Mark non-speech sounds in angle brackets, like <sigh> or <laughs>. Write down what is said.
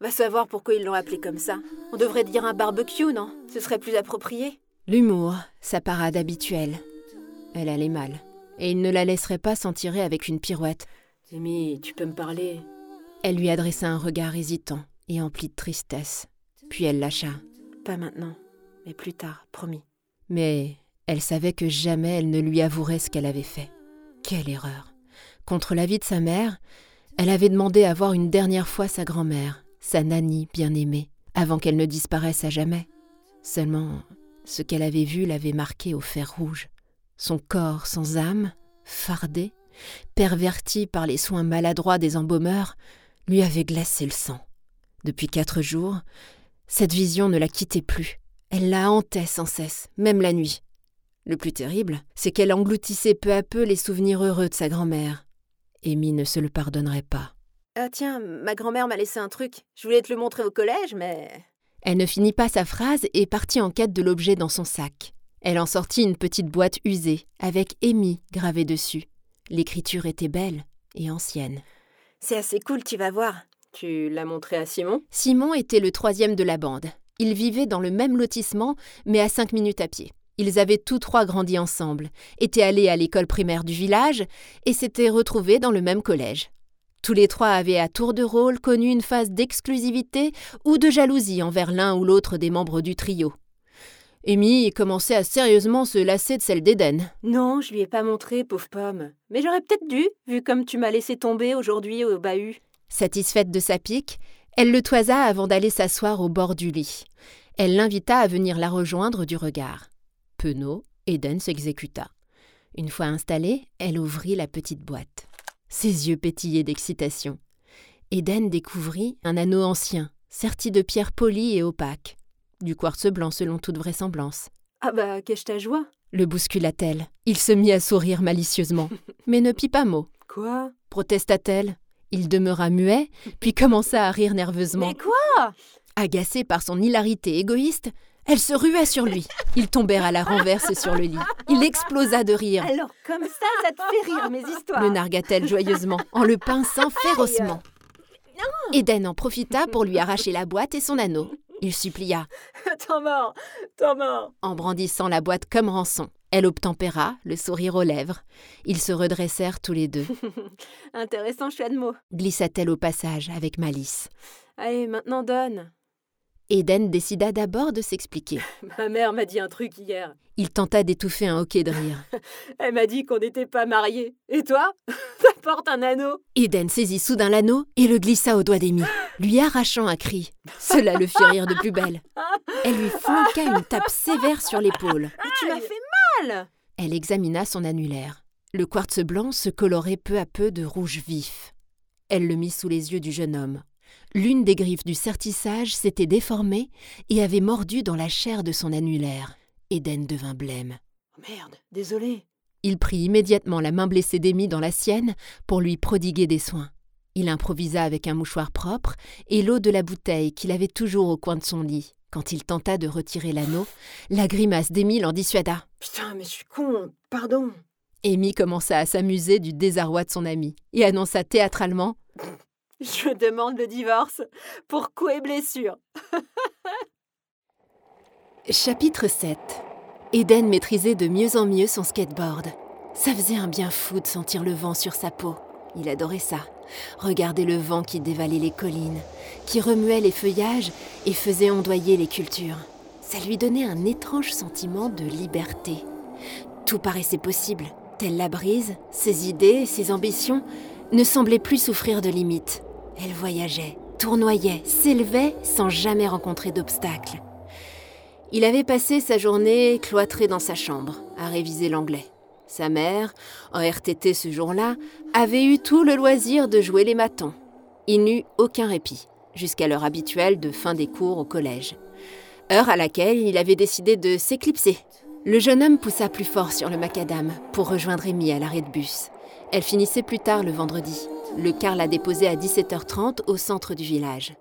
Va savoir pourquoi ils l'ont appelé comme ça. On devrait dire un barbecue, non? Ce serait plus approprié. L'humour, sa parade habituelle. Elle allait mal, et il ne la laisserait pas s'en tirer avec une pirouette. Timmy, tu peux me parler? Elle lui adressa un regard hésitant et empli de tristesse. Puis elle lâcha. Pas maintenant, mais plus tard, promis. Mais elle savait que jamais elle ne lui avouerait ce qu'elle avait fait. Quelle erreur. Contre l'avis de sa mère, elle avait demandé à voir une dernière fois sa grand-mère, sa Nanny bien-aimée, avant qu'elle ne disparaisse à jamais. Seulement, ce qu'elle avait vu l'avait marqué au fer rouge. Son corps sans âme, fardé, perverti par les soins maladroits des embaumeurs, lui avait glacé le sang. Depuis quatre jours, cette vision ne la quittait plus. Elle la hantait sans cesse, même la nuit. Le plus terrible, c'est qu'elle engloutissait peu à peu les souvenirs heureux de sa grand-mère. Amy ne se le pardonnerait pas. Ah tiens, ma grand-mère m'a laissé un truc. Je voulais te le montrer au collège, mais... Elle ne finit pas sa phrase et partit en quête de l'objet dans son sac. Elle en sortit une petite boîte usée, avec Amy gravée dessus. L'écriture était belle et ancienne. C'est assez cool, tu vas voir. Tu l'as montré à Simon? Simon était le troisième de la bande. Ils vivaient dans le même lotissement, mais à cinq minutes à pied. Ils avaient tous trois grandi ensemble, étaient allés à l'école primaire du village et s'étaient retrouvés dans le même collège. Tous les trois avaient à tour de rôle connu une phase d'exclusivité ou de jalousie envers l'un ou l'autre des membres du trio. Amy commençait à sérieusement se lasser de celle d'Eden. Non, je lui ai pas montré, pauvre pomme. Mais j'aurais peut-être dû, vu comme tu m'as laissé tomber aujourd'hui au bahut. Satisfaite de sa pique, elle le toisa avant d'aller s'asseoir au bord du lit. Elle l'invita à venir la rejoindre du regard. Penaud, Eden s'exécuta. Une fois installée, elle ouvrit la petite boîte. Ses yeux pétillaient d'excitation. Eden découvrit un anneau ancien, serti de pierres polies et opaques. Du quartz blanc selon toute vraisemblance. Ah bah, qu'est-ce ta joie Le bouscula-t-elle. Il se mit à sourire malicieusement, <laughs> mais ne pit pas mot. Quoi? protesta-t-elle. Il demeura muet, puis commença à rire nerveusement. Mais quoi? Agacée par son hilarité égoïste, elle se rua sur lui. Ils tombèrent à la renverse sur le lit. Il explosa de rire. Alors, comme ça, ça te fait rire, mes histoires Le nargua-t-elle joyeusement, en le pinçant férocement. Eden en profita pour lui arracher la boîte et son anneau. Il supplia. <laughs> T'en mort T'en mort En brandissant la boîte comme rançon. Elle obtempéra, le sourire aux lèvres. Ils se redressèrent tous les deux. <laughs> Intéressant choix de mots. Glissa-t-elle au passage avec malice. Allez, maintenant donne. Eden décida d'abord de s'expliquer. <laughs> Ma mère m'a dit un truc hier. Il tenta d'étouffer un hoquet de rire. Elle m'a dit qu'on n'était pas mariés. Et toi? T'apportes un anneau Eden saisit soudain l'anneau et le glissa au doigt d'Amy, lui arrachant un cri. Cela le fit rire de plus belle. Elle lui flanqua une tape sévère sur l'épaule. Mais tu m'as fait mal Elle examina son annulaire. Le quartz blanc se colorait peu à peu de rouge vif. Elle le mit sous les yeux du jeune homme. L'une des griffes du sertissage s'était déformée et avait mordu dans la chair de son annulaire. Eden devint blême. Oh merde, désolé. Il prit immédiatement la main blessée d'Amy dans la sienne pour lui prodiguer des soins. Il improvisa avec un mouchoir propre et l'eau de la bouteille qu'il avait toujours au coin de son lit. Quand il tenta de retirer l'anneau, la grimace d'Amy l'en dissuada. Putain, mais je suis con, pardon. Amy commença à s'amuser du désarroi de son ami et annonça théâtralement <laughs> Je demande le divorce pour coups et blessures. <laughs> Chapitre 7 Eden maîtrisait de mieux en mieux son skateboard. Ça faisait un bien fou de sentir le vent sur sa peau. Il adorait ça. Regarder le vent qui dévalait les collines, qui remuait les feuillages et faisait ondoyer les cultures. Ça lui donnait un étrange sentiment de liberté. Tout paraissait possible. Telle la brise, ses idées, ses ambitions ne semblaient plus souffrir de limites. Elle voyageait, tournoyait, s'élevait sans jamais rencontrer d'obstacles. Il avait passé sa journée cloîtré dans sa chambre, à réviser l'anglais. Sa mère, en RTT ce jour-là, avait eu tout le loisir de jouer les matons. Il n'eut aucun répit, jusqu'à l'heure habituelle de fin des cours au collège. Heure à laquelle il avait décidé de s'éclipser. Le jeune homme poussa plus fort sur le macadam pour rejoindre Amy à l'arrêt de bus. Elle finissait plus tard le vendredi. Le car l'a déposée à 17h30 au centre du village.